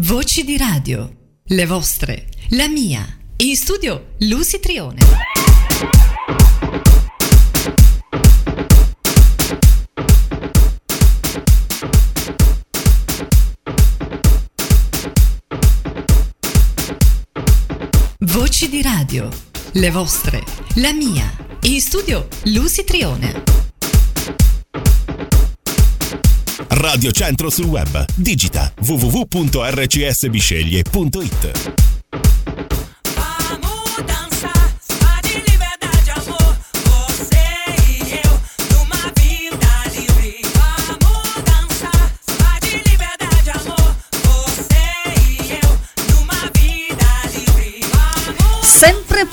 Voci di radio, le vostre, la mia. In studio Lucy Trione. Voci di radio, le vostre, la mia. In studio Lucy Trione. Radio Centro sul web. Digita www.rcsbisceglie.it.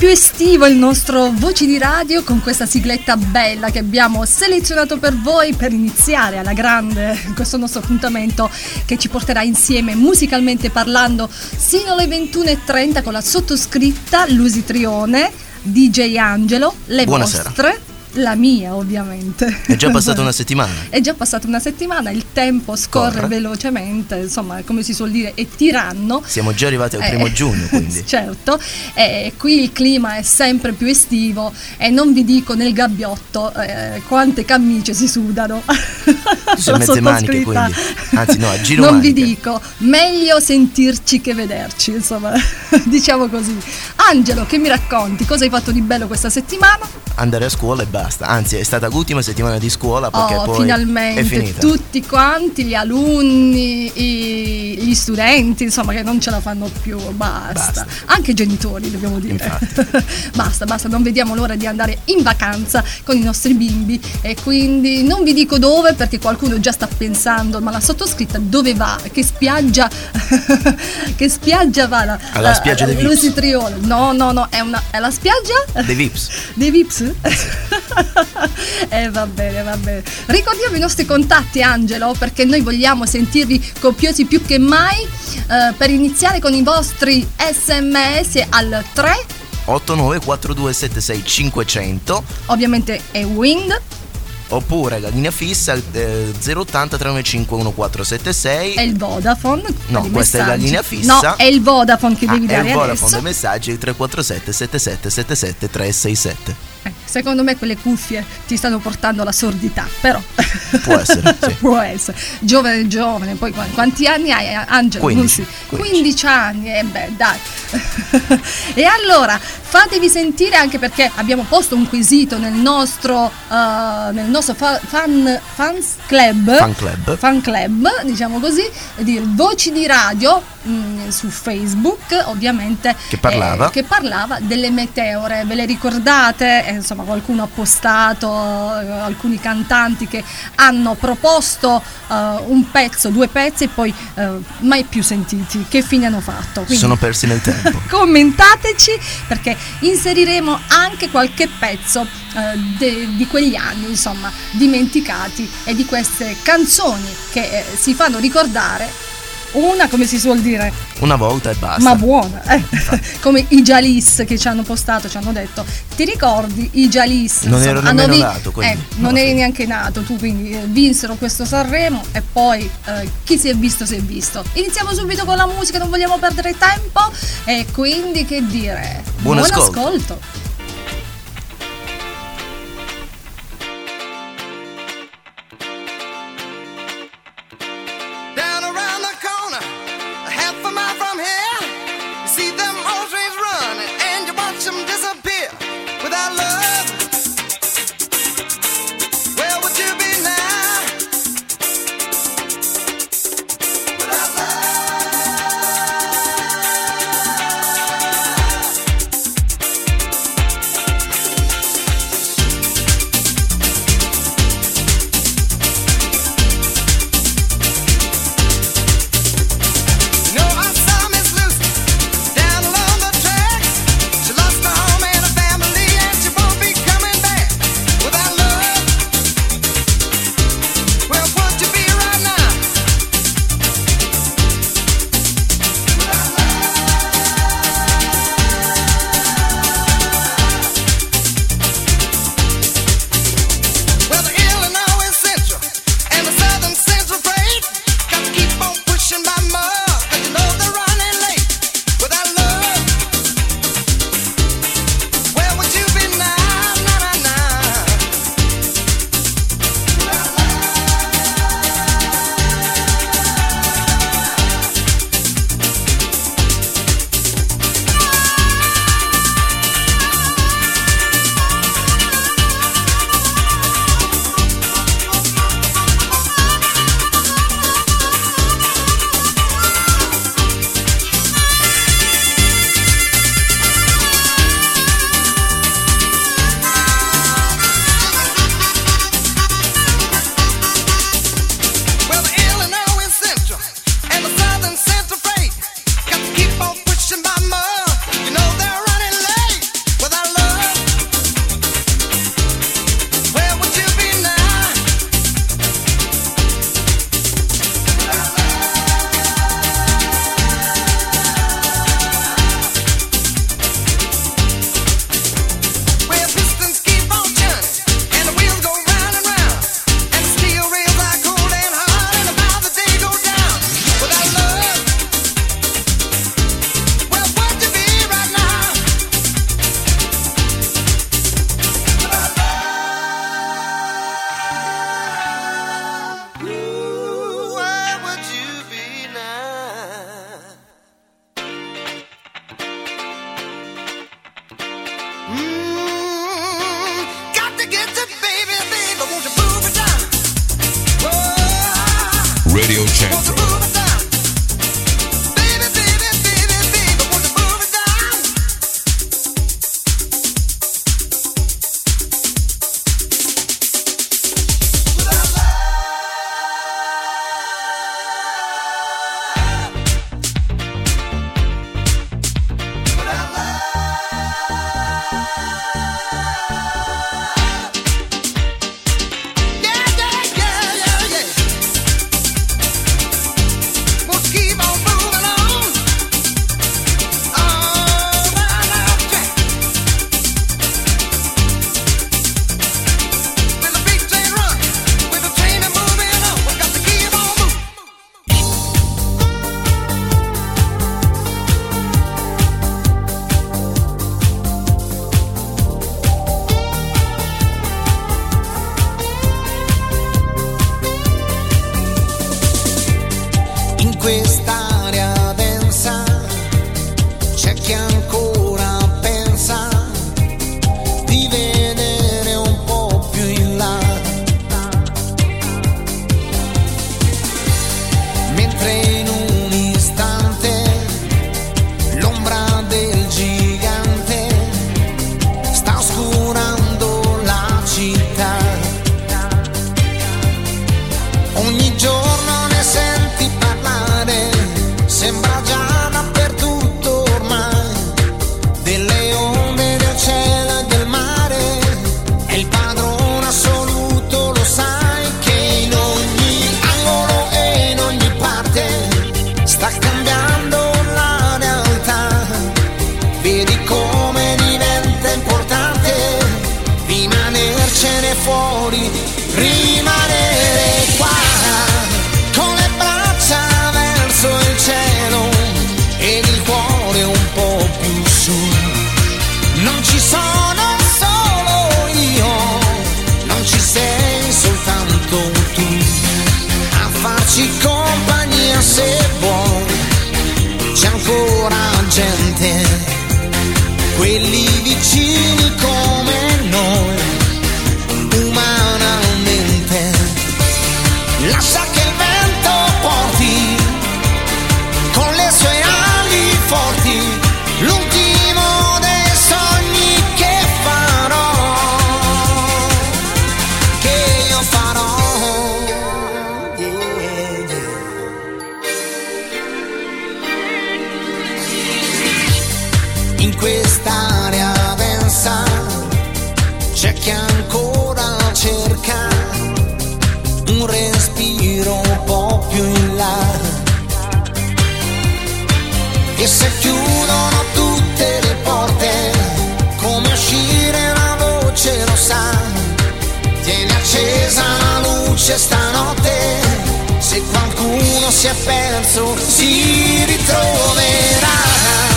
più estivo il nostro Voci di Radio con questa sigletta bella che abbiamo selezionato per voi per iniziare alla grande questo nostro appuntamento che ci porterà insieme musicalmente parlando sino alle 21.30 con la sottoscritta Lusi Trione, DJ Angelo, le Buonasera. vostre, la mia ovviamente. È già passata una settimana. È già passata una settimana, il tempo scorre Corre. velocemente, insomma, come si suol dire, è tiranno. Siamo già arrivati al primo Eh, giugno, quindi. certo, e qui il clima è sempre più estivo e non vi dico nel gabbiotto eh, quante camicie si sudano. La mezze maniche, quindi. Anzi, no, a giro Non vi maniche. dico, meglio sentirci che vederci, insomma, diciamo così. Angelo, che mi racconti? Cosa hai fatto di bello questa settimana? Andare a scuola e basta. Anzi, è stata l'ultima settimana di scuola perché oh, poi finalmente è finita. tutti quanti, gli alunni, i- gli studenti, insomma, che non ce la fanno più, basta. Basta. Anche i genitori, dobbiamo dire. Basta, basta, non vediamo l'ora di andare in vacanza con i nostri bimbi e quindi non vi dico dove perché qualcuno già sta pensando, ma la sottoscritta dove va? Che spiaggia che spiaggia va? La, Alla la- spiaggia dei Vips. No, no, no, è una è la spiaggia? Dei Vips. Dei Vips? eh va bene, va bene. Ricordiamo i nostri contatti Angelo perché noi vogliamo sentirvi copiosi più che mai. Eh, per iniziare con i vostri sms al 3 894276 500 ovviamente è Wind. Oppure la linea fissa eh, 080 395 1476 è il Vodafone No, questa è la messaggi. linea fissa. no è il Vodafone che Ah, devi è dare il Vodafone adesso. dei messaggi il 347 77 77 367 Eh, secondo me quelle cuffie ti stanno portando alla sordità però Può essere, sì. può essere giovane giovane poi qu- quanti anni hai eh, Angelo 15, Non 15. 15 anni e beh dai e allora fatevi sentire anche perché abbiamo posto un quesito nel nostro eh, nel nostro fa- fan fans club Fan club. fan club diciamo così di voci di radio mh, su Facebook ovviamente Che parlava. eh, che parlava delle meteore ve le ricordate Eh, insomma qualcuno ha postato eh, alcuni cantanti che hanno proposto eh, un pezzo due pezzi e poi eh, mai più sentiti. Che fine hanno fatto? Quindi- sono persi nel tempo. Commentateci perché inseriremo anche qualche pezzo eh, de- di quegli anni insomma dimenticati e di queste canzoni che eh, si fanno ricordare una come si suol dire? Una volta e basta. Ma buona eh. come i Jalis che ci hanno postato ci hanno detto. Ti ricordi i Jalis? Non ero nemmeno vi- nato, quindi, eh, non eri neanche nato tu quindi eh, vinsero questo Sanremo e poi eh, chi si è visto si è visto. Iniziamo subito con la musica non vogliamo perdere tempo. E quindi che dire? Buon ascolto. ascolto. Luce stanotte, se qualcuno si è perso si ritroverà.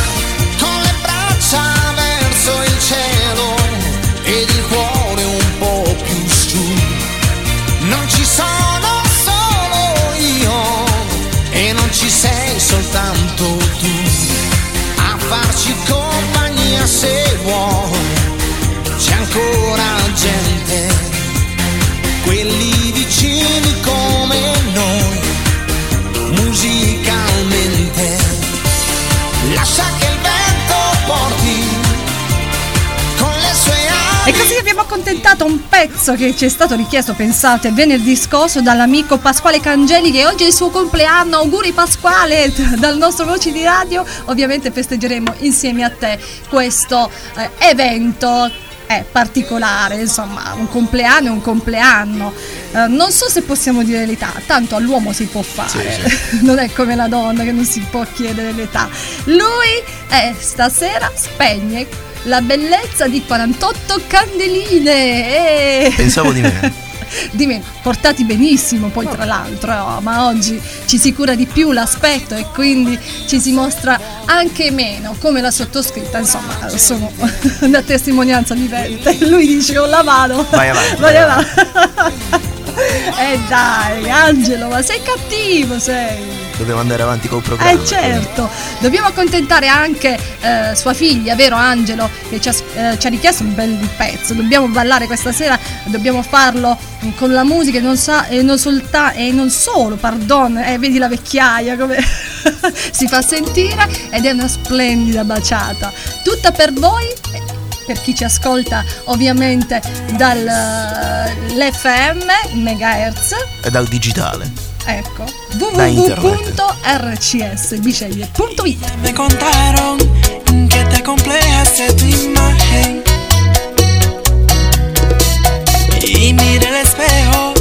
Accontentato un pezzo che ci è stato richiesto, pensate, venerdì scorso dall'amico Pasquale Cangeli che oggi è il suo compleanno. Auguri Pasquale dal nostro Voci di Radio. Ovviamente festeggeremo insieme a te questo eh, evento è particolare, insomma, un compleanno è un compleanno. Eh, non so se possiamo dire l'età, tanto all'uomo si può fare, non è come la donna che non si può chiedere l'età. Lui eh, stasera spegne la bellezza di 48 candeline. eh. Pensavo di me. di me, portati benissimo poi tra l'altro, eh, ma oggi ci si cura di più l'aspetto e quindi ci si mostra anche meno, come la sottoscritta, insomma, sono una testimonianza vivente. Lui dice con la mano. Vai avanti, Vai vai avanti. Eh dai, Angelo, ma sei cattivo, sei. Dobbiamo andare avanti col programma. Eh certo, dobbiamo accontentare anche eh, sua figlia, vero Angelo, che ci ha, eh, ci ha richiesto un bel pezzo. Dobbiamo ballare questa sera, dobbiamo farlo con la musica e non, sa, e non, solta- e non solo, pardon, eh, vedi la vecchiaia come si fa sentire ed è una splendida baciata. Tutta per voi. Eh, Per chi ci ascolta ovviamente dall'FM megahertz E dal digitale. Ecco, www.rcs.it Me contaron que te complejaste tu imagen. Y mira el espejo,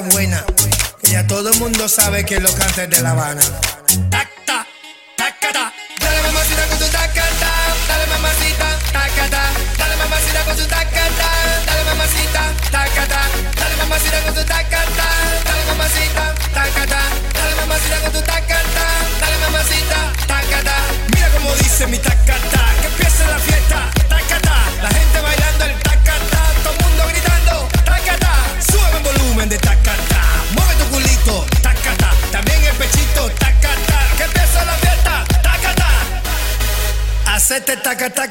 buena. Que ya todo el mundo sabe que lo canta de La Habana.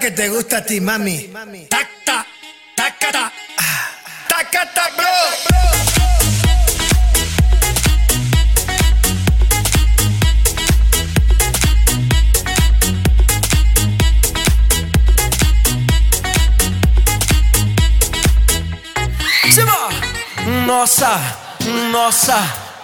que te gusta a ti, mami. Tacta, tacata, tacata, bro. Nossa, nossa.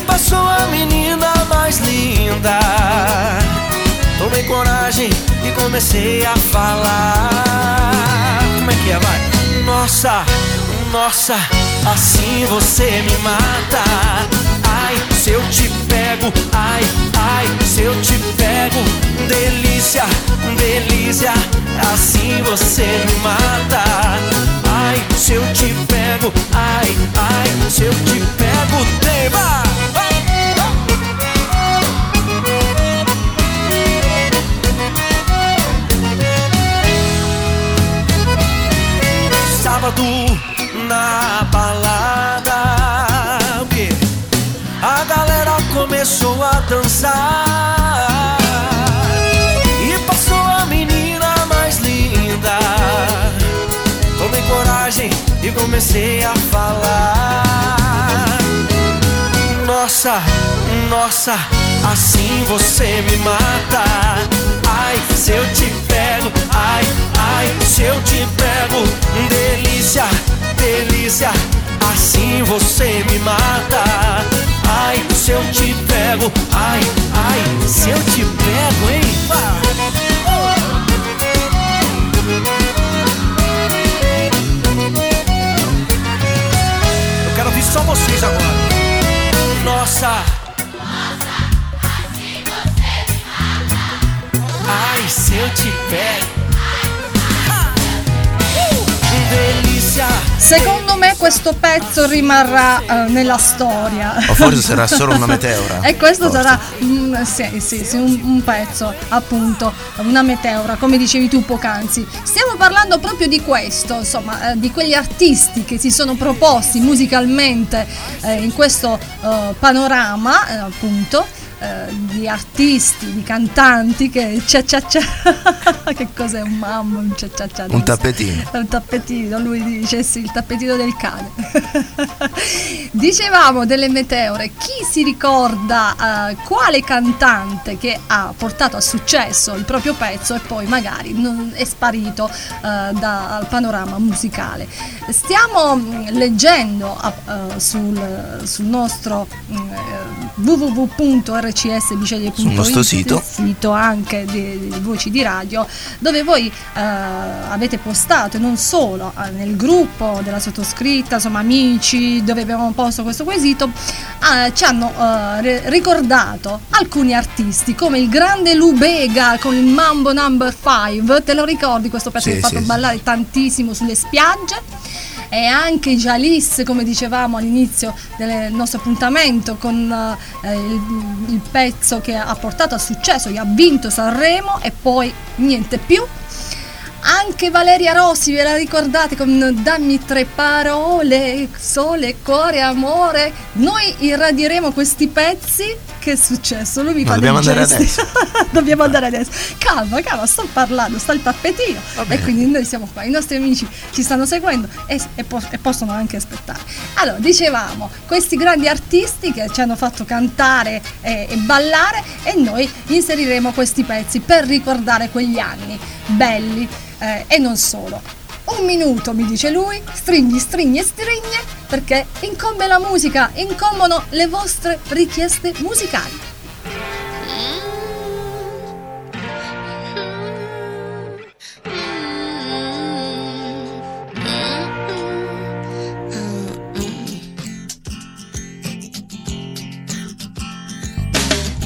Passou a menina mais linda. Tomei coragem e comecei a falar. Como é que é, vai? Nossa, nossa, assim você me mata. Ai, se eu te pego, ai, ai, se eu te pego, delícia, delícia, assim você me mata. Ai, se eu te pego, ai, ai, se eu te pego, tema. Sábado na balada, dançar. E passou a menina mais linda. Tomei coragem e comecei a falar. Nossa, nossa, assim você me mata. Ai, se eu te pego, ai, ai, se eu te pego Delícia, delícia, assim você me mata Ai, se eu te pego, ai, ai, se eu te pego, hein? Eu quero ouvir só vocês agora. Nossa! Ai, se eu te pego. Delícia! Secondo me questo pezzo rimarrà eh, nella storia. O forse sarà solo una meteora. E questo Forse. sarà mm, sì, sì, sì, un, un pezzo, appunto, una meteora, come dicevi tu poc'anzi. Stiamo parlando proprio di questo, insomma, eh, di quegli artisti che si sono proposti musicalmente eh, in questo eh, panorama, eh, appunto. Eh, di artisti, di cantanti che cia cia cia che cos'è un mammo, un cia cia cia Un tappetino. Un tappetino, lui dice sì, il tappetino del cane. Dicevamo delle meteore, chi si ricorda eh, quale cantante che ha portato a successo il proprio pezzo e poi magari non è sparito eh, dal panorama musicale? Stiamo mm, leggendo eh, sul, sul nostro mm, eh, www.rcsbiceglie.it Sul nostro sito. sito anche di, di Voci di Radio dove voi eh, avete postato e non solo eh, nel gruppo della sottoscritta insomma amici dove abbiamo posto questo quesito eh, ci hanno eh, ri- ricordato alcuni artisti come il grande Lubega con il Mambo Number 5 te lo ricordi questo pezzo Sì, che ha fatto sì, sì. ballare tantissimo sulle spiagge e anche Jalis, come dicevamo all'inizio del nostro appuntamento, con eh, il, il pezzo che ha portato a successo, che ha vinto Sanremo e poi niente più. Anche Valeria Rossi, ve la ricordate con Dammi tre parole, sole, cuore, amore. Noi irradieremo questi pezzi. Che è successo? Lui mi Ma fa dobbiamo dei andare gesti. dobbiamo andare adesso. Calma, calma, sto parlando, sta il tappetino. E quindi noi siamo qua, i nostri amici ci stanno seguendo e, e po- e possono anche aspettare. Allora, dicevamo, questi grandi artisti che ci hanno fatto cantare e, e ballare e noi inseriremo questi pezzi per ricordare quegli anni belli eh, e non solo. Un minuto, mi dice lui, stringi, stringi e strigne, perché incombe la musica, incombono le vostre richieste musicali.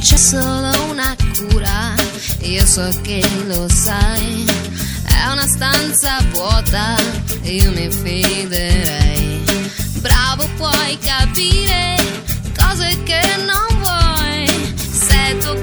C'è solo una cura, io so che lo sai. È una stanza vuota, io mi fiderei. Bravo, puoi capire cose che non vuoi. Sei il tuo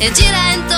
e gira in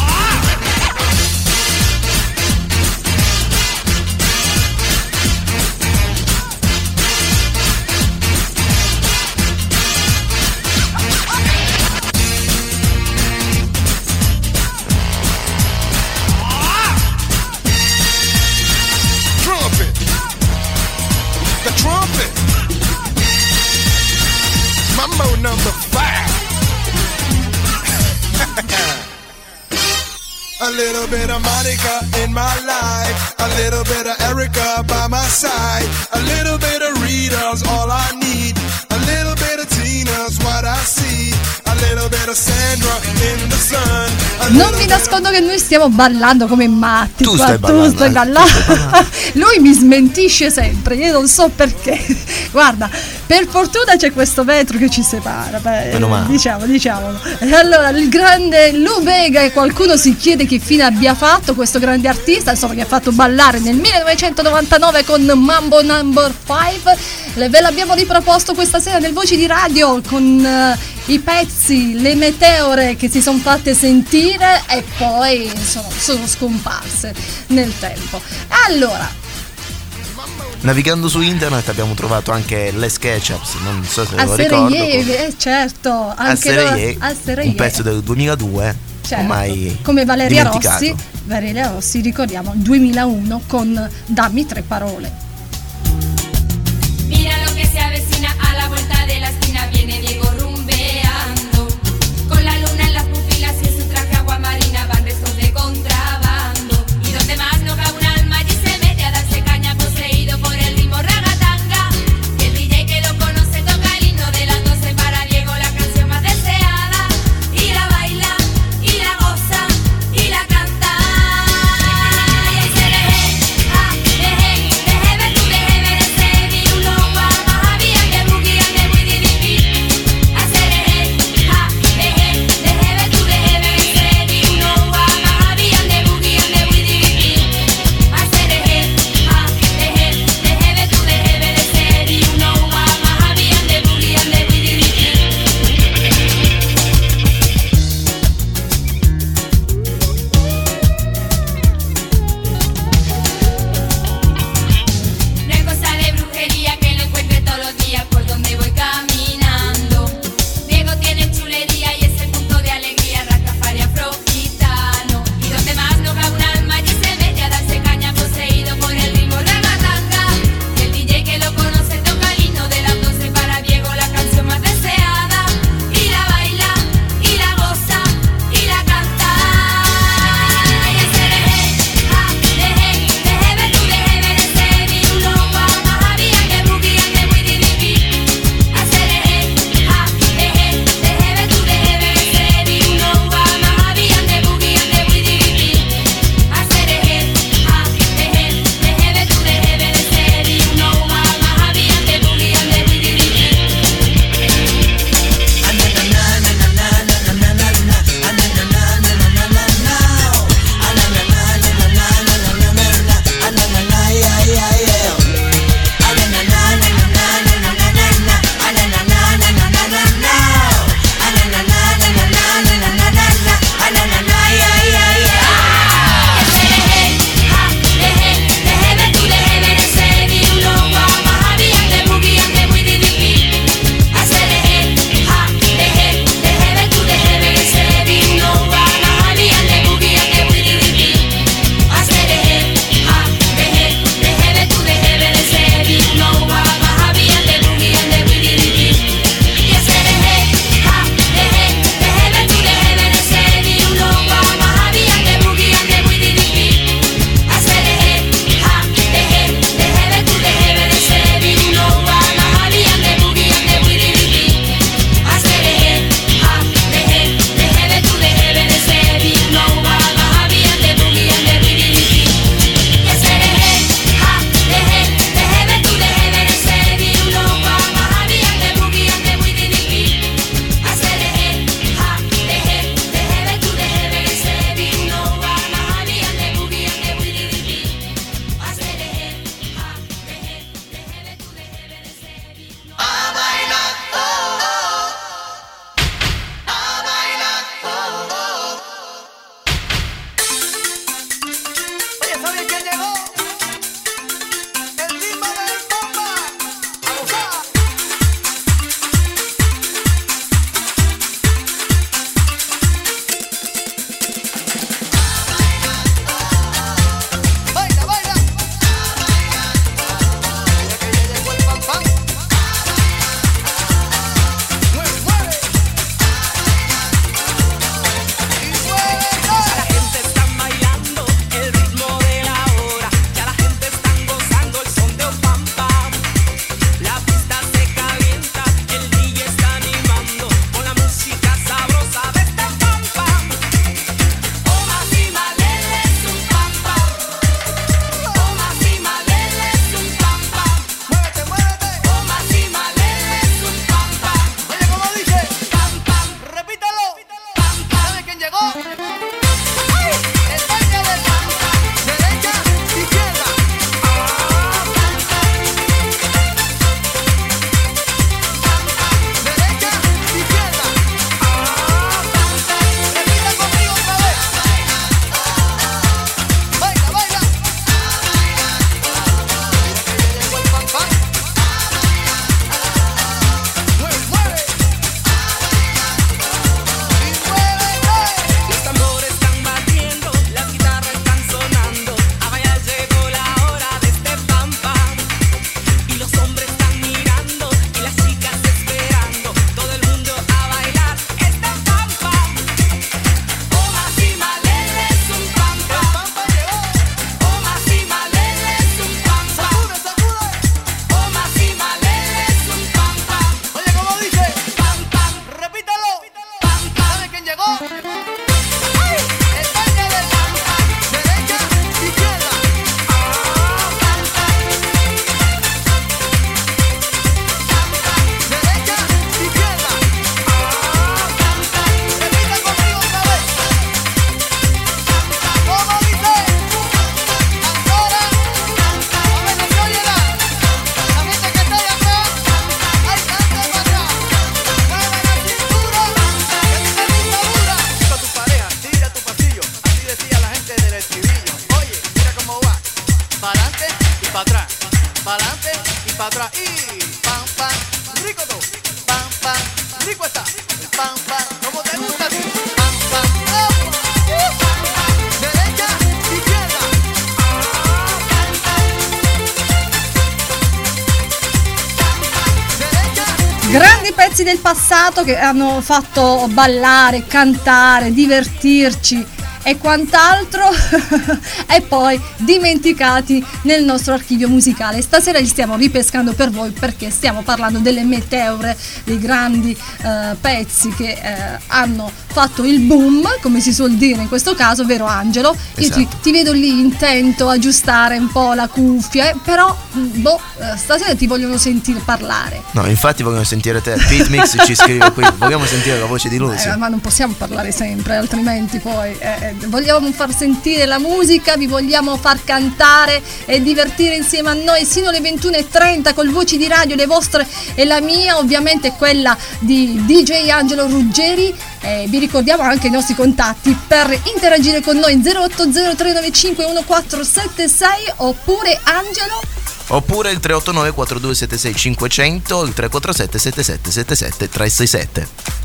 A little bit of Monica in my life. A little bit of Erica by my side. A little bit of Rita's all I need. A little bit of Tina's what I see. A little bit of Sandra in the sun. A Non vi nascondo che noi stiamo ballando come matti. Tu qua, stai ballando, Tu stai eh, ballando. Lui mi smentisce sempre, io non so perché. Guarda, per fortuna c'è questo vetro che ci separa. beh, diciamo, diciamolo. E allora, il grande Lou Vega e qualcuno si chiede che fine abbia fatto questo grande artista, insomma, che ha fatto ballare nel 1999 con Mambo Number 5. Le- Ve l'abbiamo riproposto questa sera nel Voci di Radio con eh, i pezzi, le meteore che si sono fatte sentire e poi insomma, sono scomparse nel tempo. Allora, Navigando su internet abbiamo trovato anche le SketchUps, non so se a lo ricordo. Sereie, eh, certo, anche loro- Sereie, a Sereie. un pezzo del 2002, Certo, ormai come Valeria. Rossi, Valeria Rossi, ricordiamo, 2001 con Dammi tre parole. Che hanno fatto ballare, cantare, divertirci e quant'altro e poi dimenticati nel nostro archivio musicale. Stasera li stiamo ripescando per voi perché stiamo parlando delle meteore, dei grandi eh, pezzi che eh, hanno fatto il boom, come si suol dire in questo caso, vero Angelo? Io ti, Esatto. ti vedo lì intento a aggiustare un po' la cuffia, eh, però mm, boh, stasera ti vogliono sentire parlare. No, infatti vogliono sentire te. Pete Mix ci scrive qui. Vogliamo sentire la voce di Lucy. Eh, ma non possiamo parlare sempre, altrimenti poi eh, eh, vogliamo far sentire la musica, vi vogliamo far cantare e divertire insieme a noi sino alle 21.30 col voci di radio, le vostre e la mia, ovviamente quella di DJ Angelo Ruggeri. Eh, vi ricordiamo anche i nostri contatti per interagire con noi 0803951476 oppure Angelo Oppure il 389 4276 500 il 347 7777 367.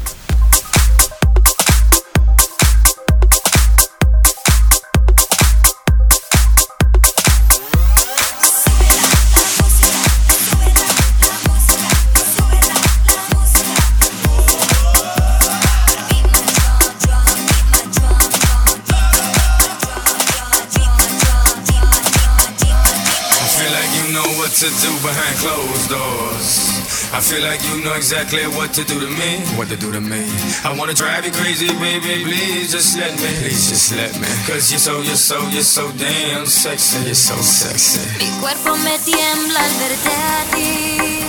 Feel like you know exactly what to do to me. What to do to me. I wanna drive you crazy, baby. Please just let me. Please just let me. Cause you're so, you're so, you're so damn sexy. You're so sexy. Mi cuerpo me tiembla al verte a ti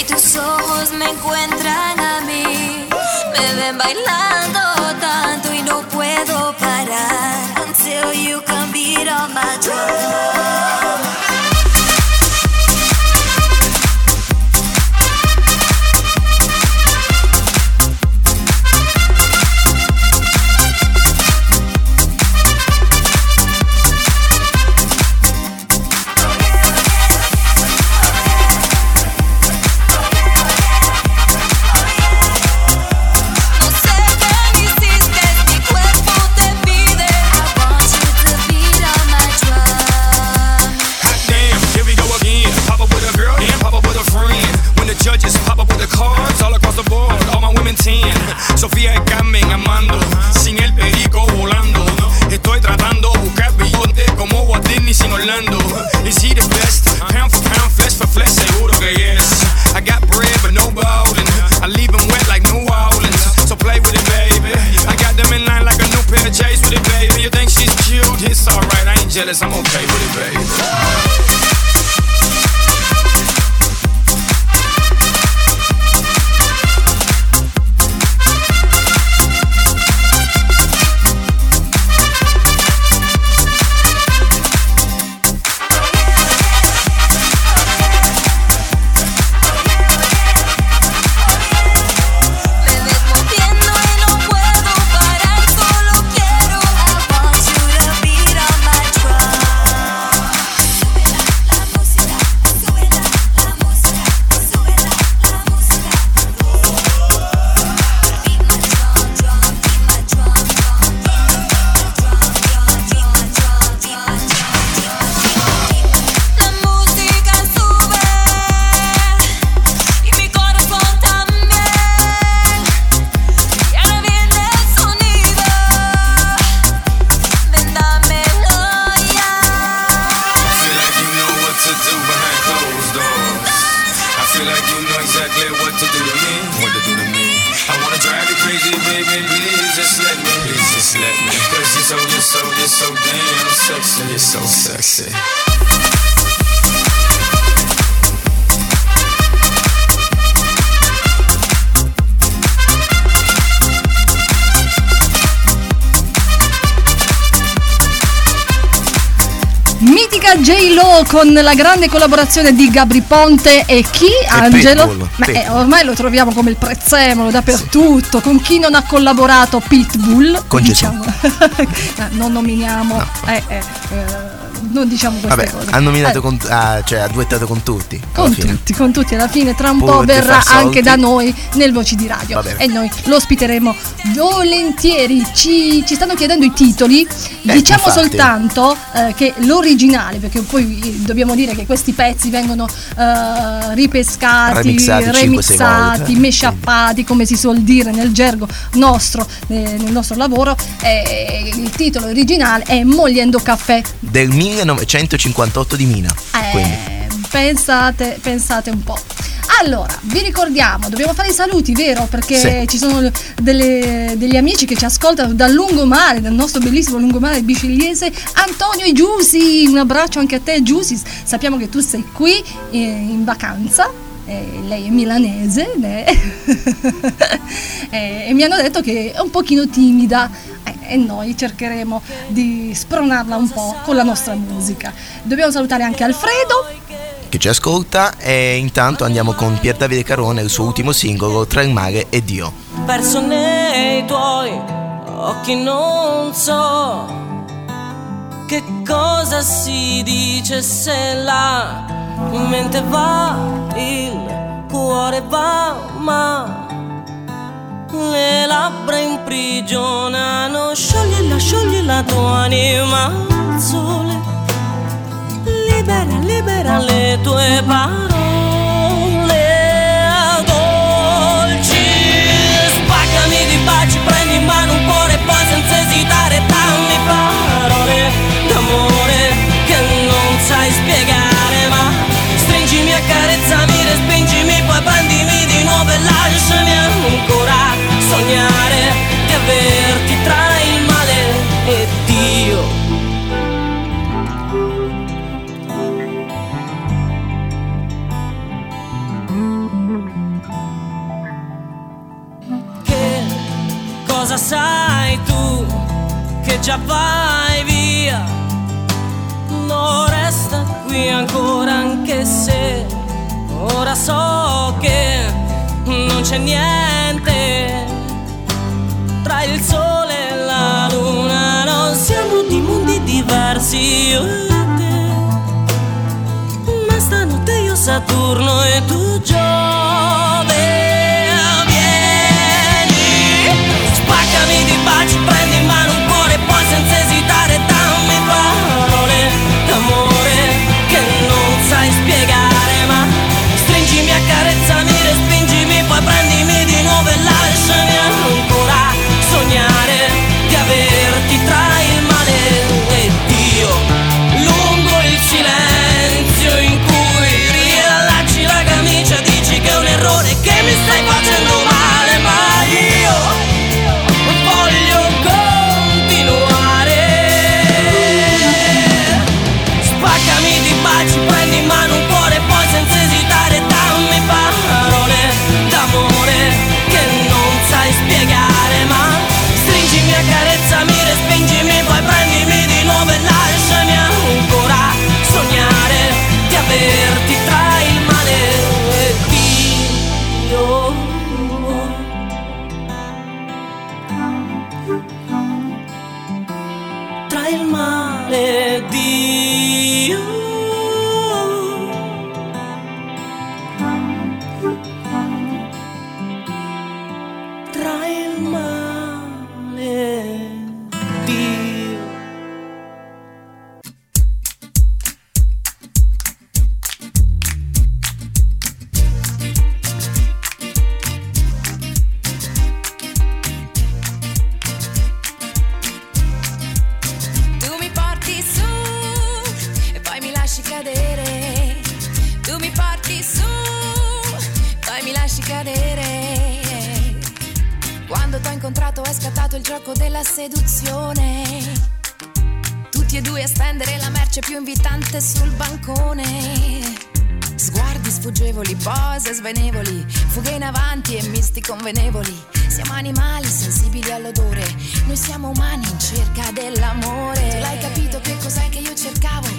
y tus ojos me encuentran a mí. Me ven bailando tanto y no puedo parar until you come beat on my drum. So, you're so, you're so damn sexy. You're so sexy. Mitica J-Lo con la grande collaborazione di Gabri Ponte e chi? Angelo? Pitbull, Ma eh, Pitbull. ormai lo troviamo come il prezzemolo dappertutto. Con chi non ha collaborato Pitbull? Con Gesù. diciamo. Eh, non nominiamo. eh, eh, eh, non diciamo queste Vabbè, cose. ha nominato Eh, con, ah, cioè ha duettato con tutti. con fine. tutti, con tutti, alla fine tra un Pur po' verrà anche da noi nel Voci di Radio e noi lo ospiteremo volentieri. Ci, ci stanno chiedendo i titoli, Eh, diciamo infatti. soltanto eh, che l'originale, perché poi eh, dobbiamo dire che questi pezzi vengono eh, ripescati, Remixati meshappati, come si suol dire nel gergo nostro, nel nostro lavoro. Il titolo originale è Mogliendo caffè. Del 1958 di Mina. Eh, pensate, pensate un po'. Allora, vi ricordiamo, dobbiamo fare i saluti, vero? Perché Sì. ci sono delle- degli amici che ci ascoltano dal lungomare, dal nostro bellissimo lungomare biciliese, Antonio e Giussi. Un abbraccio anche a te, Giussi. Sappiamo che tu sei qui eh, in vacanza. eh, lei è milanese? Eh, e mi hanno detto che è un pochino timida e noi cercheremo di spronarla un po' con la nostra musica. Dobbiamo salutare anche Alfredo Che ci ascolta e intanto andiamo con Pier Davide Carone, il suo ultimo singolo Tra il mare e Dio. perso nei tuoi occhi non so che cosa si dice se la mente va, il cuore va, ma le labbra imprigionano, scioglila, sciogli la tua anima al sole, libera, libera le tue parole. Dolci, spaccami di baci, prendi in mano un cuore e poi senza esitare respingimi, poi prendimi di nuovo e lasciami già vai via? Non resta qui ancora anche se ora so che non c'è niente tra il sole e la luna. Non siamo di mondi diversi io e te, ma stanotte io Saturno e tu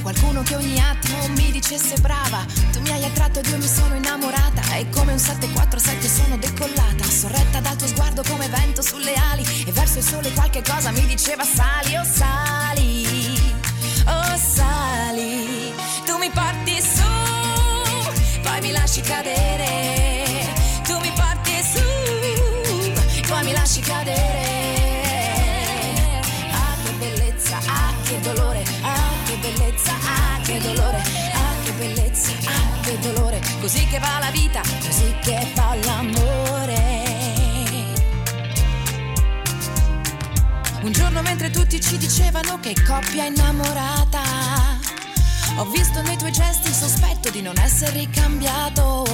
Qualcuno che ogni attimo mi dicesse brava. Tu mi hai attratto ed io mi sono innamorata. E come un 747 sono decollata. Sorretta dal tuo sguardo come vento sulle ali. E verso il sole qualche cosa mi diceva sali, oh sali Oh sali. Tu mi porti su Poi mi lasci cadere. Tu mi porti su Poi mi lasci cadere. Ah che bellezza, ah che dolore bellezza, ah, che dolore, ah, che bellezza, ah, che dolore. Così che va la vita, così che va l'amore. Un giorno mentre tutti ci dicevano che coppia innamorata, ho visto nei tuoi gesti il sospetto di non essere ricambiato.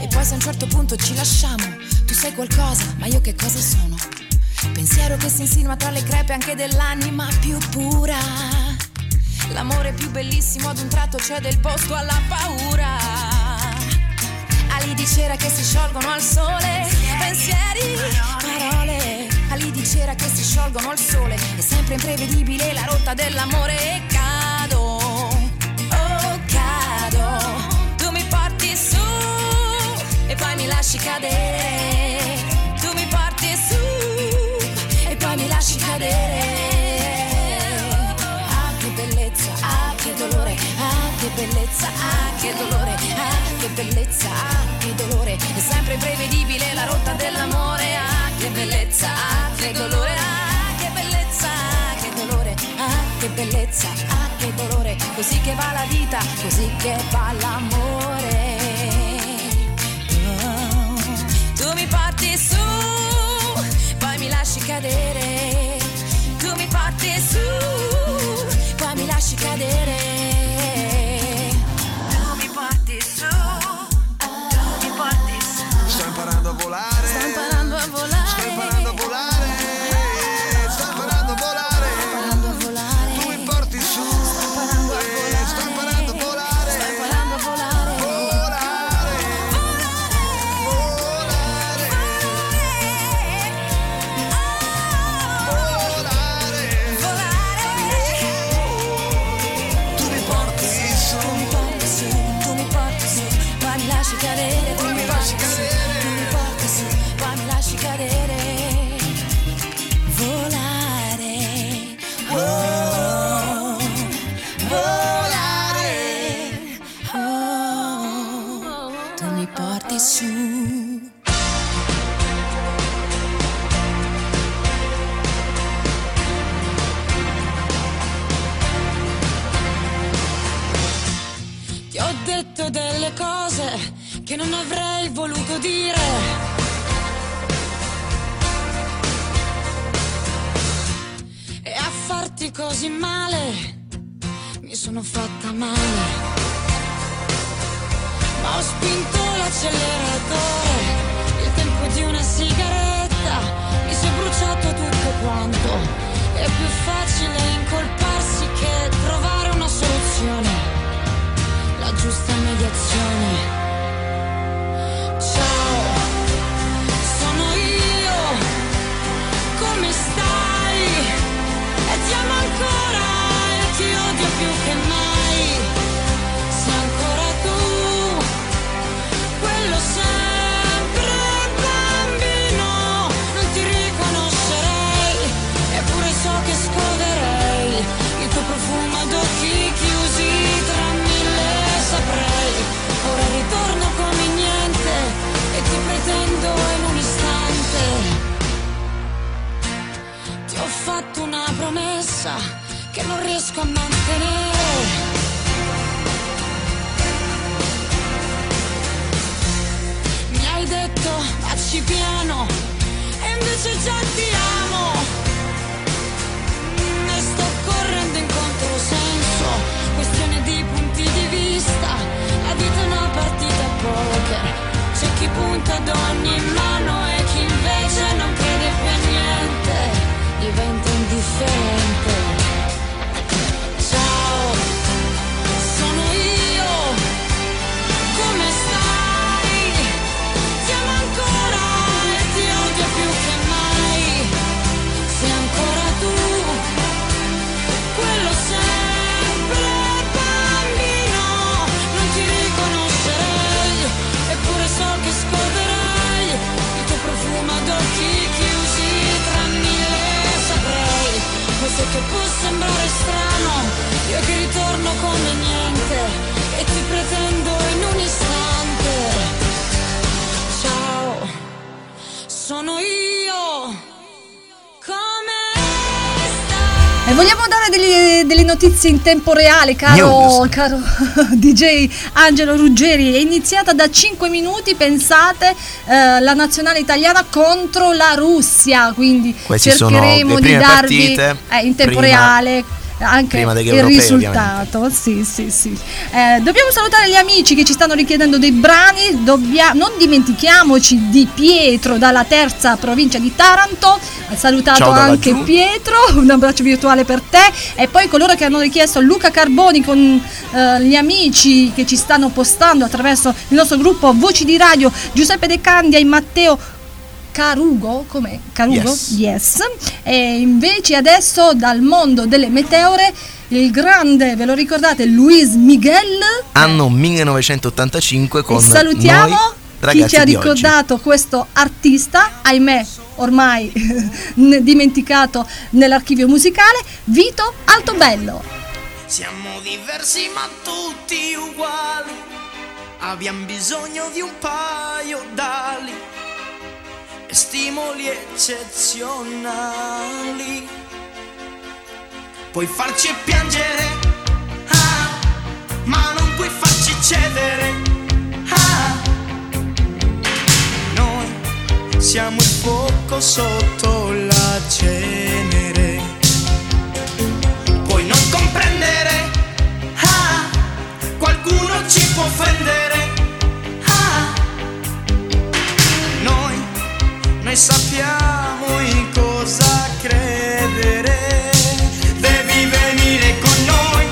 E poi se a un certo punto ci lasciamo, tu sei qualcosa, ma io che cosa sono? Pensiero che si insinua tra le crepe anche dell'anima più pura. L'amore più bellissimo ad un tratto cede il posto alla paura. Ali di cera che si sciolgono al sole, pensieri, parole. Ali di cera che si sciolgono al sole, è sempre imprevedibile la rotta dell'amore e cado, oh cado. Tu mi porti su e poi mi lasci cadere. Tu mi porti su e poi mi lasci cadere. Bellezza, ah che dolore, ah che bellezza, ah che dolore. È sempre prevedibile la rotta dell'amore, ah che bellezza, ah che dolore, ah che bellezza, ah che dolore, ah che bellezza, ah che dolore. Così che va la vita, così che va l'amore. Oh, tu mi porti su, poi mi lasci cadere. Tu mi porti su, poi mi lasci cadere. Imparando a volare. Sto imparando a volare. Su. Ti ho detto delle cose che non avrei voluto dire. E a farti così male mi sono fatta male. Ma ho spinto l'acceleratore, il tempo di una sigaretta, mi si è bruciato tutto quanto. È più facile incolparsi che trovare una soluzione la giusta mediazione. Fatto una promessa che non riesco a mantenere. Mi hai detto facci piano e invece già ti amo. Ne sto correndo in controsenso, questione di punti di vista. La vita è una partita a poker, c'è chi punta ad ogni mano e chi invece non crede più a niente, diferente. che può sembrare strano, io che ritorno come niente e ti pretendo in un istante. Ciao, sono io. Parlare degli- delle notizie in tempo reale, caro, caro DJ Angelo Ruggeri. È iniziata da 5 minuti, pensate, eh, la nazionale italiana contro la Russia. Quindi Questi cercheremo di darvi eh, in tempo reale. Anche il risultato, sì, sì, sì. Eh, dobbiamo salutare gli amici che ci stanno richiedendo dei brani. Dobbia- non dimentichiamoci di Pietro dalla terza provincia di Taranto. Ha salutato anche laggiù. Pietro, un abbraccio virtuale per te. E poi coloro che hanno richiesto Luca Carboni con eh, gli amici che ci stanno postando attraverso il nostro gruppo Voci di Radio, Giuseppe De Candia e Matteo Carugo, com'è? Carugo? Yes. E invece adesso dal mondo delle meteore il grande, ve lo ricordate, Luis Miguel. Anno 1985 con e salutiamo noi, chi ragazzi ci ha di oggi. ricordato questo artista, ahimè ormai dimenticato nell'archivio musicale, Vito Altobello. Siamo diversi ma tutti uguali. Abbiamo bisogno di un paio d'ali stimoli eccezionali. Puoi farci piangere, ah, ma non puoi farci cedere. ah. Noi siamo il fuoco sotto la cenere. Puoi non comprendere, ah, qualcuno ci può offendere. Noi sappiamo in cosa credere. Devi venire con noi,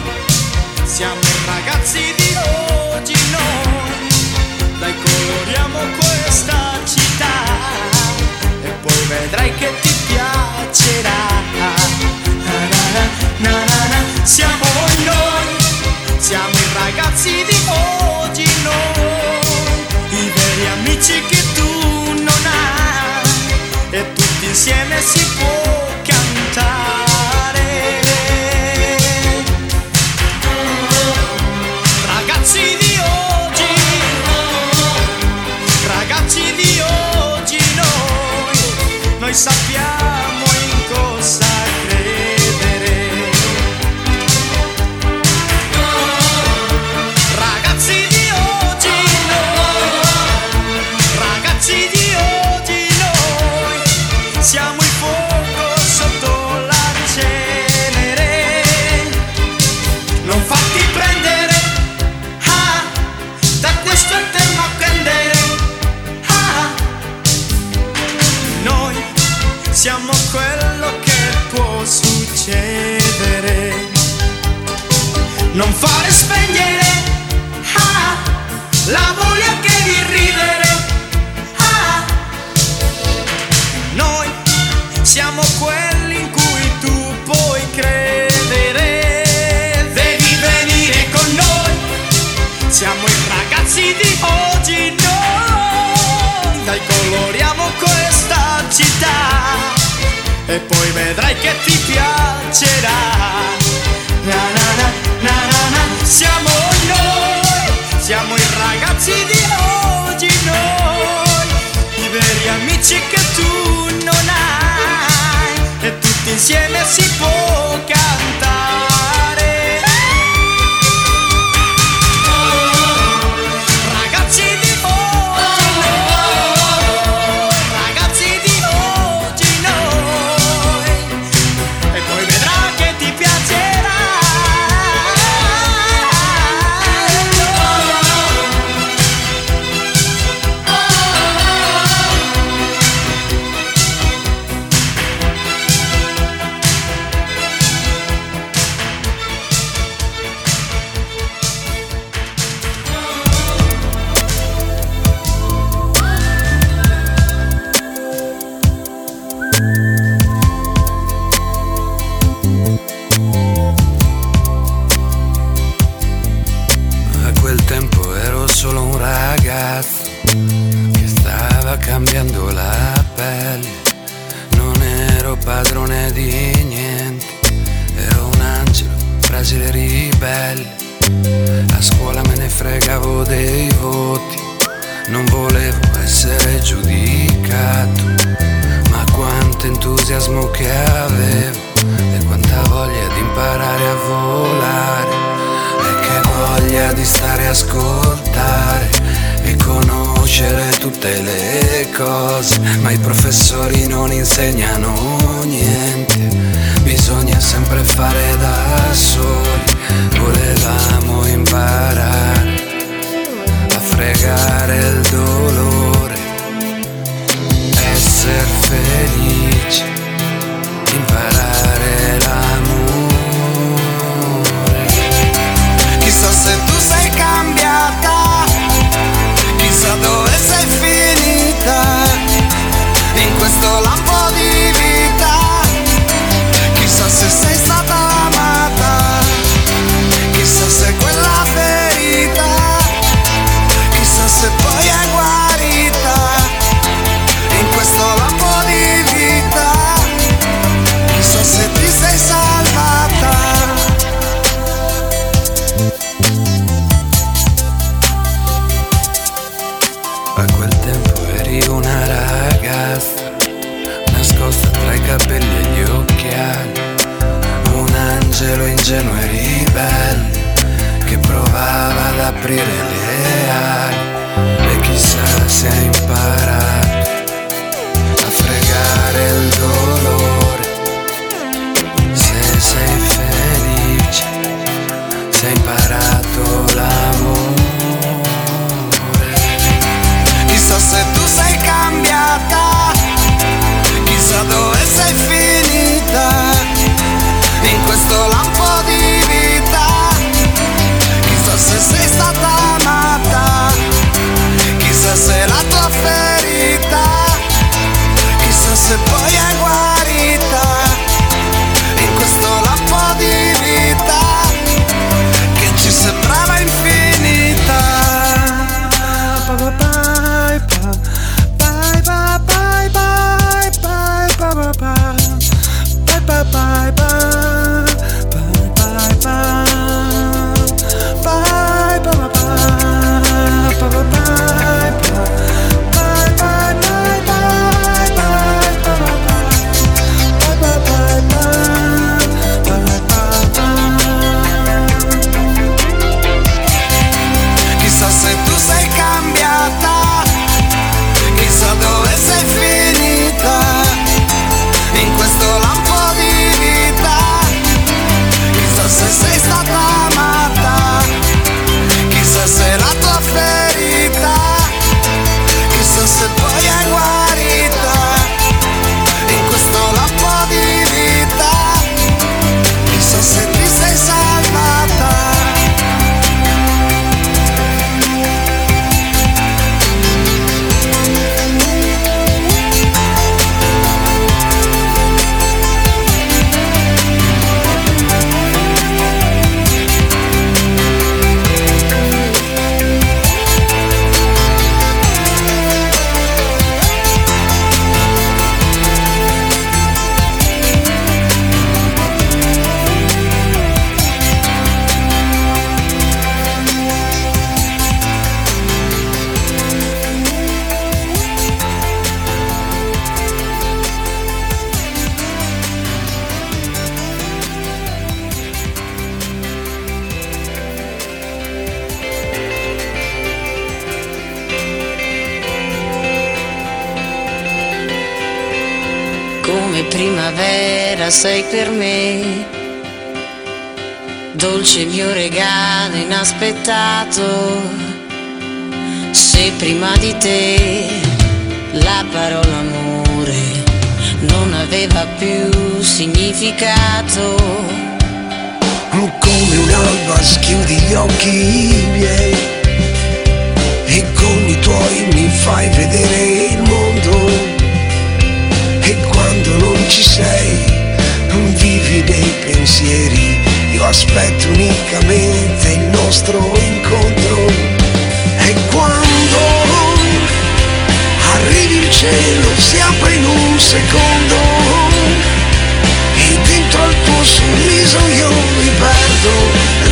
siamo i ragazzi di oggi noi. Dai coloriamo questa città e poi vedrai che ti piacerà. Na na na. Siamo noi, siamo i ragazzi di oggi noi, insieme si aspettato se prima di te la parola amore non aveva più significato. Come un'alba schiudi gli occhi miei e con i tuoi mi fai vedere il mondo. E quando non ci sei non vivi dei pensieri aspetto unicamente il nostro incontro. E quando arrivi il cielo si apre in un secondo e dentro al tuo sorriso io mi perdo,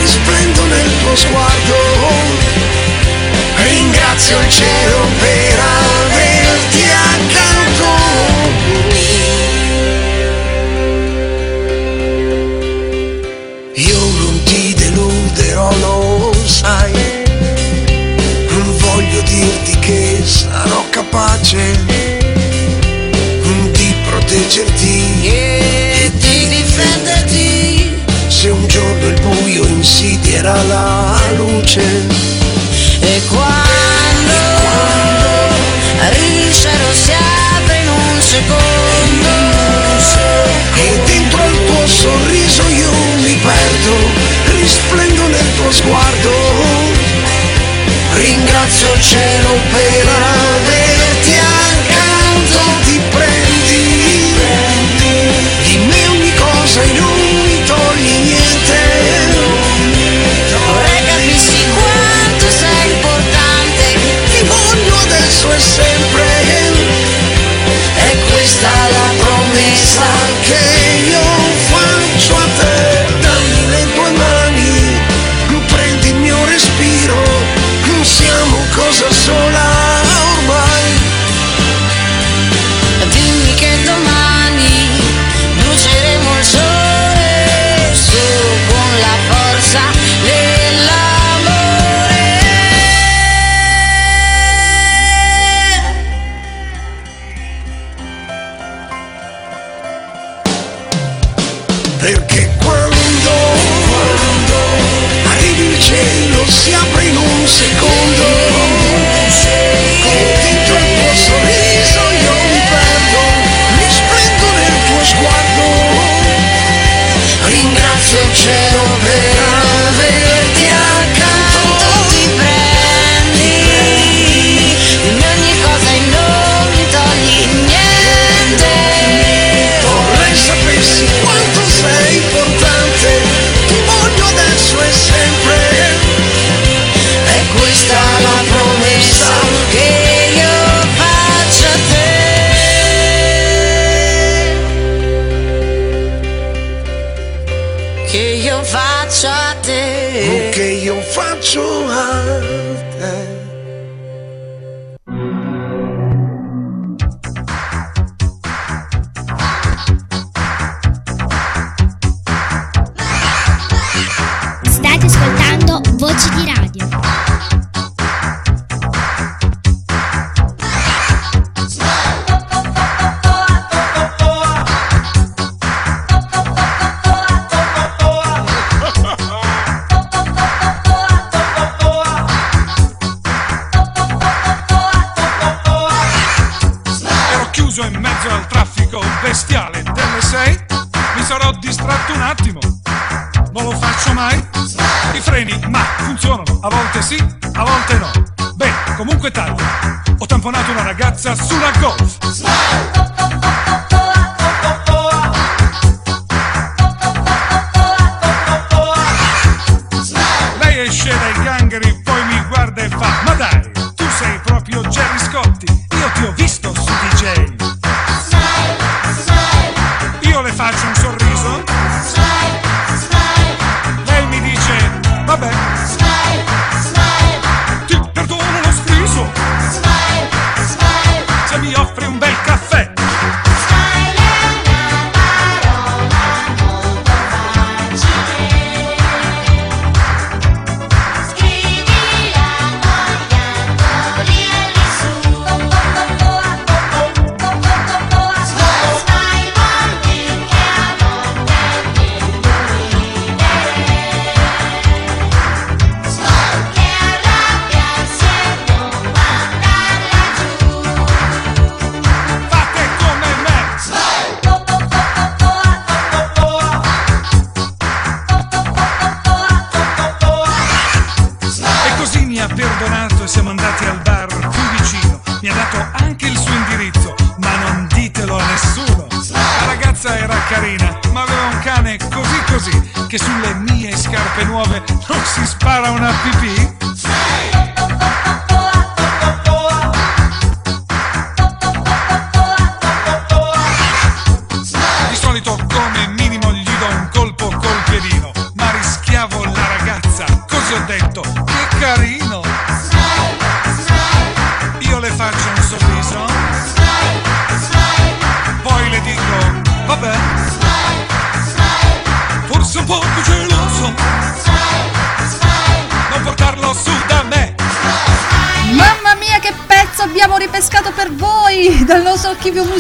risplendo nel tuo sguardo. Ringrazio il cielo per aver era la luce. E quando, e quando riso si apre in un secondo e dentro al tuo sorriso io mi perdo risplendo nel tuo sguardo. Ringrazio il cielo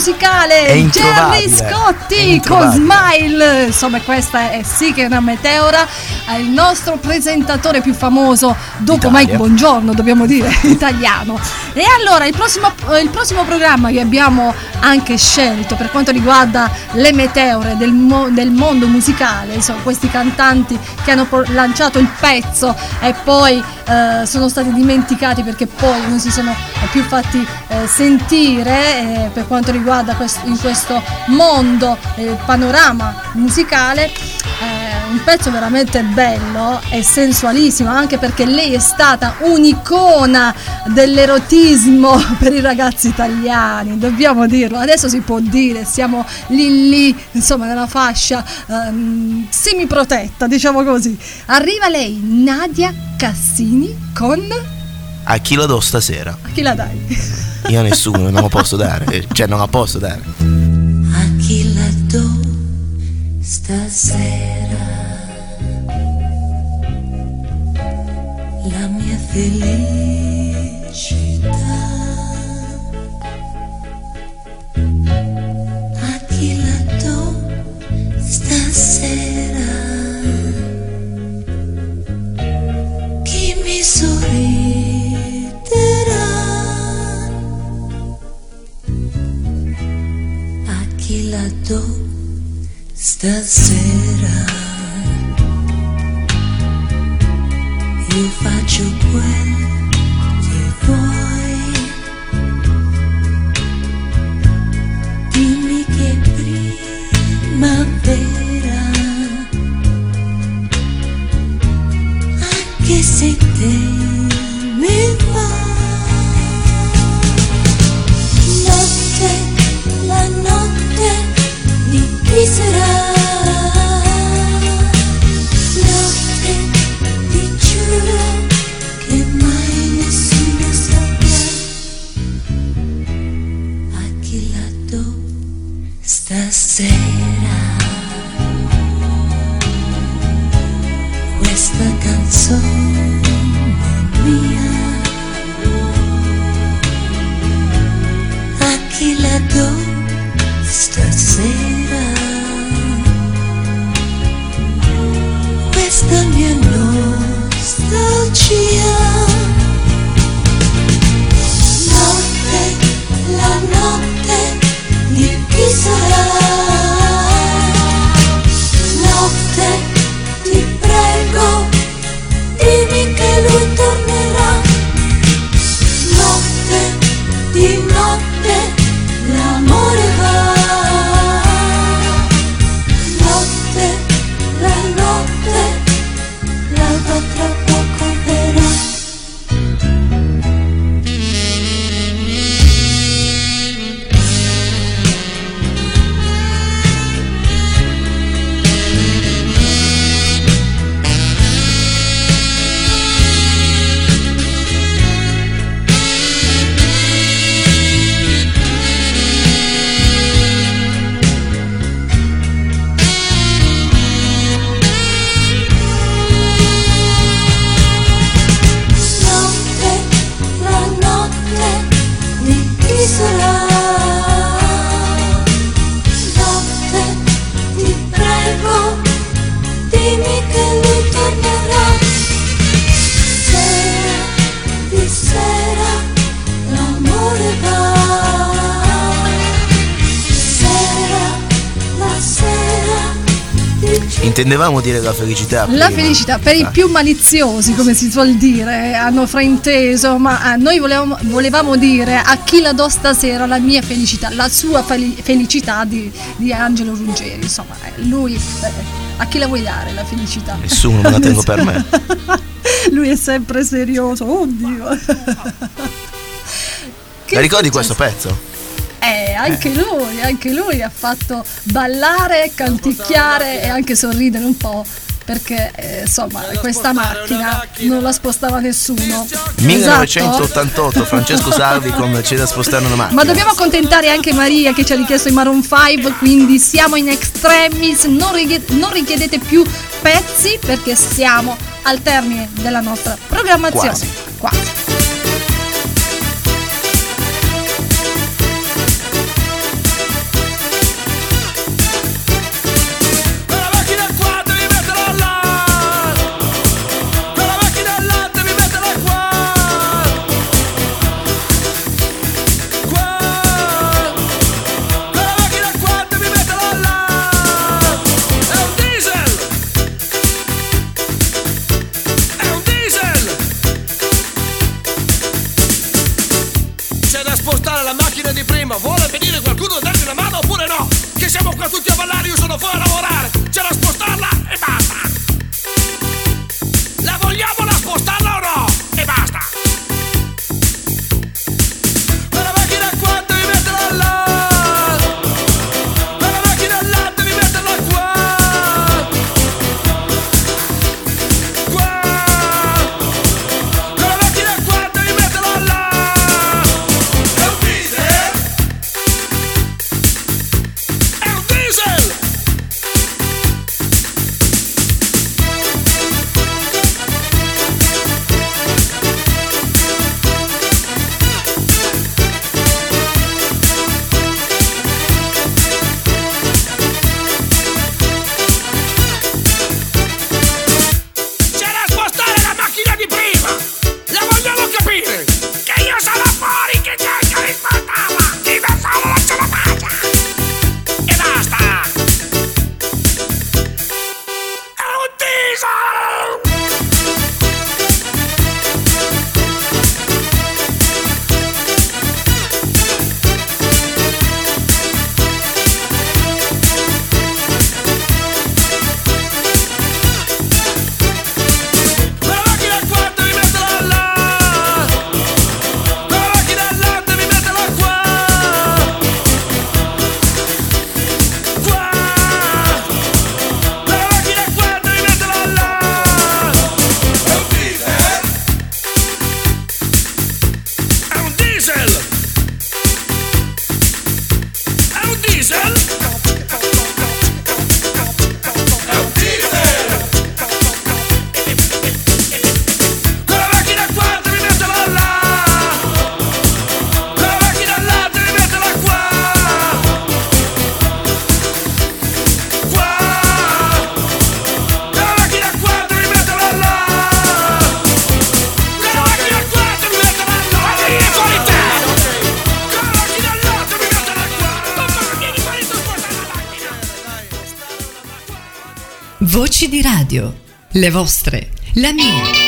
musicale. Jerry Scotti con. Smile. Insomma, questa è sì che è una meteora. È il nostro presentatore più famoso dopo Italia. Mike Buongiorno, dobbiamo dire, italiano. E allora, il prossimo, il prossimo programma che abbiamo anche scelto per quanto riguarda le meteore del, mo- del mondo musicale, insomma, questi cantanti che hanno lanciato il pezzo e poi eh, sono stati dimenticati perché poi non si sono più fatti eh, sentire eh, per quanto riguarda quest- in questo mondo, eh, panorama musicale. Un pezzo veramente bello e sensualissimo anche perché lei è stata un'icona dell'erotismo per i ragazzi italiani dobbiamo dirlo adesso si può dire siamo lì lì insomma nella fascia ehm, semiprotetta diciamo così arriva lei Nadia Cassini con A chi la do stasera? a chi la dai? Io a nessuno, non lo posso dare. eh, Cioè, non la posso dare. A chi la do stasera la mia felicità? A chi la do stasera? Chi mi Io faccio quel che vuoi. Dimmi che primavera, anche se te ne vai. Notte, la notte di chi sarà? Intendevamo dire la felicità. La prima. felicità per i Ah. più maliziosi, come si suol dire, hanno frainteso, ma eh, noi volevamo, volevamo dire a chi la do stasera la mia felicità, la sua fel- felicità di, di Angelo Ruggeri. Insomma, eh, lui eh, a chi la vuoi dare la felicità? Nessuno, me la tengo per me. lui è sempre serioso, oddio. La ricordi questo pezzo? Eh, anche lui, anche lui ha fatto ballare, canticchiare e anche sorridere un po'. Perché eh, insomma questa macchina non la spostava nessuno. Esatto. 1988, Francesco Salvi con C'è da spostare una macchina. Ma dobbiamo accontentare anche Maria che ci ha richiesto i Maroon 5, quindi siamo in extremis, non, righe- non richiedete più pezzi perché siamo al termine della nostra programmazione. Quasi. Quasi. Radio. Le vostre. La mia.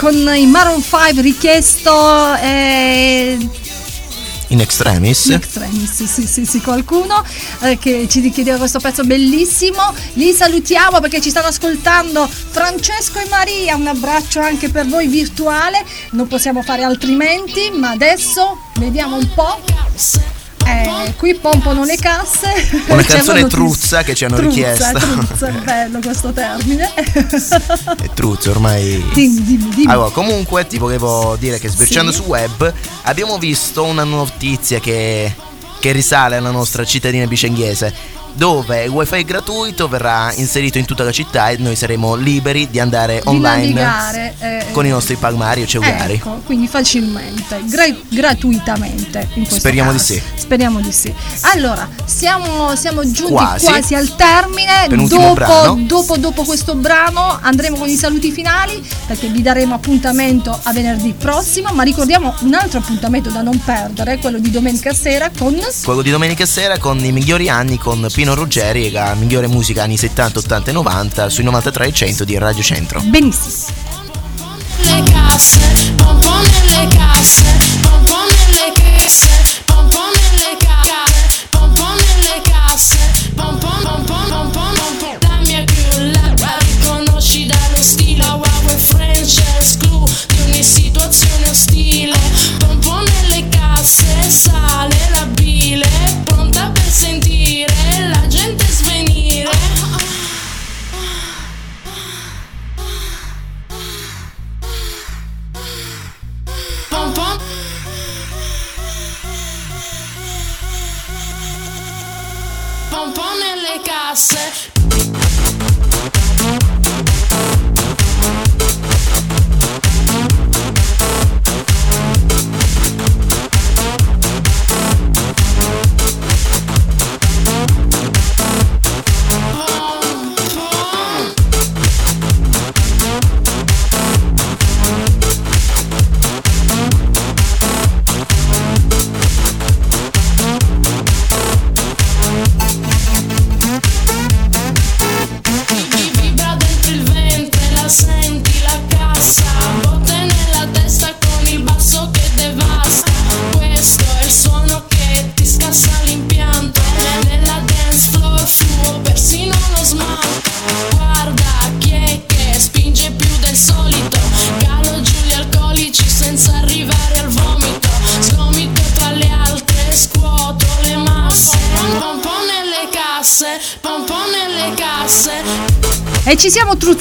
Con i Maroon 5 richiesto eh, In extremis. in extremis, sì, sì, sì, qualcuno eh, che ci richiedeva questo pezzo bellissimo. Li salutiamo perché ci stanno ascoltando Francesco e Maria. Un abbraccio anche per voi virtuale. Non possiamo fare altrimenti, ma adesso vediamo un po'. Eh, qui pompano le casse. Una canzone truzza che ci hanno Truzza, richiesto. Truzza, è bello questo termine. È truzzo ormai. dimmi, dimmi, dimmi. Allora, comunque ti volevo dire che sbirciando Sì. su web abbiamo visto una notizia che, che risale alla nostra cittadina bicenghiese. Dove il wifi gratuito verrà inserito in tutta la città e noi saremo liberi di andare Di online navigare, eh, con i nostri palmari o cellulari. Ecco, quindi facilmente, gra- gratuitamente. In questo Speriamo di caso. sì. Speriamo di sì. Allora, siamo, siamo giunti Quasi. quasi, al termine. Dopo, dopo, dopo questo brano andremo con i saluti finali perché vi daremo appuntamento a venerdì prossimo. Ma ricordiamo un altro appuntamento da non perdere, quello di domenica sera con. Quello di domenica sera con i migliori anni con Pino Ruggeri e la migliore musica anni 70, 80 e 90 sui 93 e 100 di Radio Centro. Benissimo. le casse, pom pom nelle casse, pom pom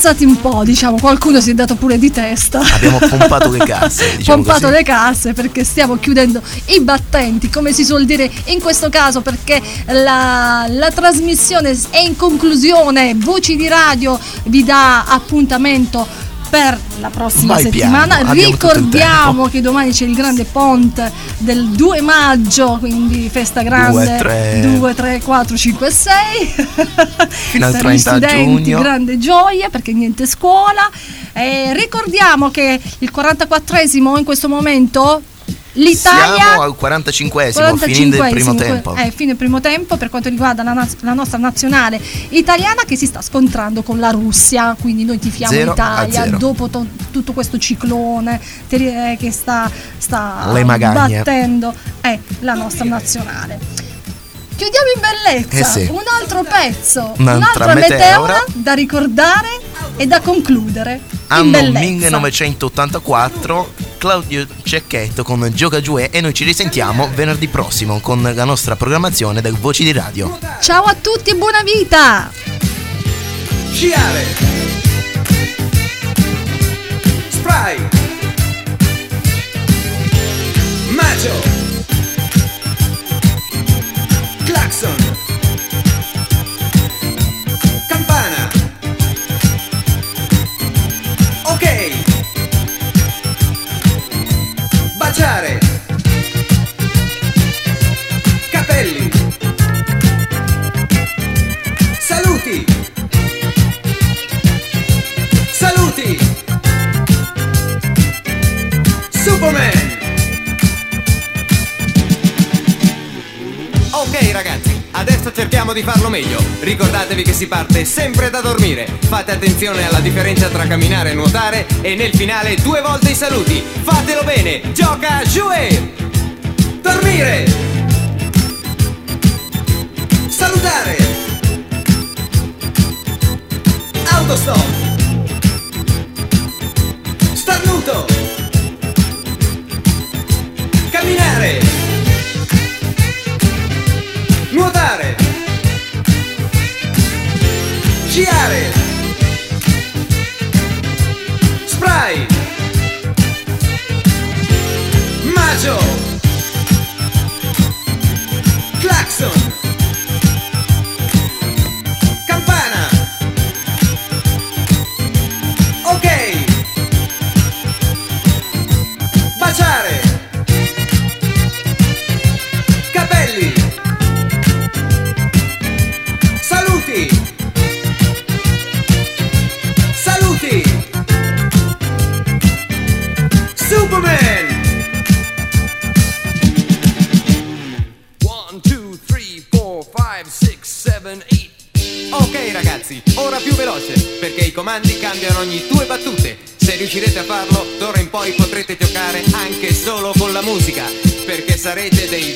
truzzati un po', diciamo, qualcuno si è dato pure di testa. Abbiamo pompato le casse, diciamo pompato così. le casse perché stiamo chiudendo i battenti, come si suol dire in questo caso, perché la, la trasmissione è in conclusione. Voci di radio vi dà appuntamento per la prossima Vai settimana. piano, Ricordiamo che domani c'è il grande ponte del 2 maggio, quindi festa grande 3. 2, 3, 4, 5, 6. Fino al per 30 gli studenti giugno. grande gioia perché niente scuola. Eh, ricordiamo che il 44esimo in questo momento l'Italia Siamo al 45esimo, finendo il primo 45esimo, tempo. Eh, fine primo tempo per quanto riguarda la, naz- la nostra nazionale italiana che si sta scontrando con la Russia, quindi noi tifiamo Zero l'Italia dopo to- tutto questo ciclone ter- eh, che sta, sta Le magagne. battendo eh, la nostra nazionale. Chiudiamo in bellezza, Eh sì. un altro pezzo, Un'altra un'altra meteora. meteora da ricordare e da concludere in Anno bellezza. 1984, Claudio Cecchetto con Gioca Giù e noi ci risentiamo venerdì prossimo con la nostra programmazione del Voci di Radio. Ciao a tutti e buona vita! Sciare Spray Macho cerchiamo di farlo meglio. Ricordatevi che si parte sempre da dormire. Fate attenzione alla differenza tra camminare e nuotare e nel finale due volte i saluti. Fatelo bene. Gioca, giue! Dormire! Salutare! Autostop! Starnuto! Camminare! Nuotare! Sciare! Spray! Macio! Sarete dei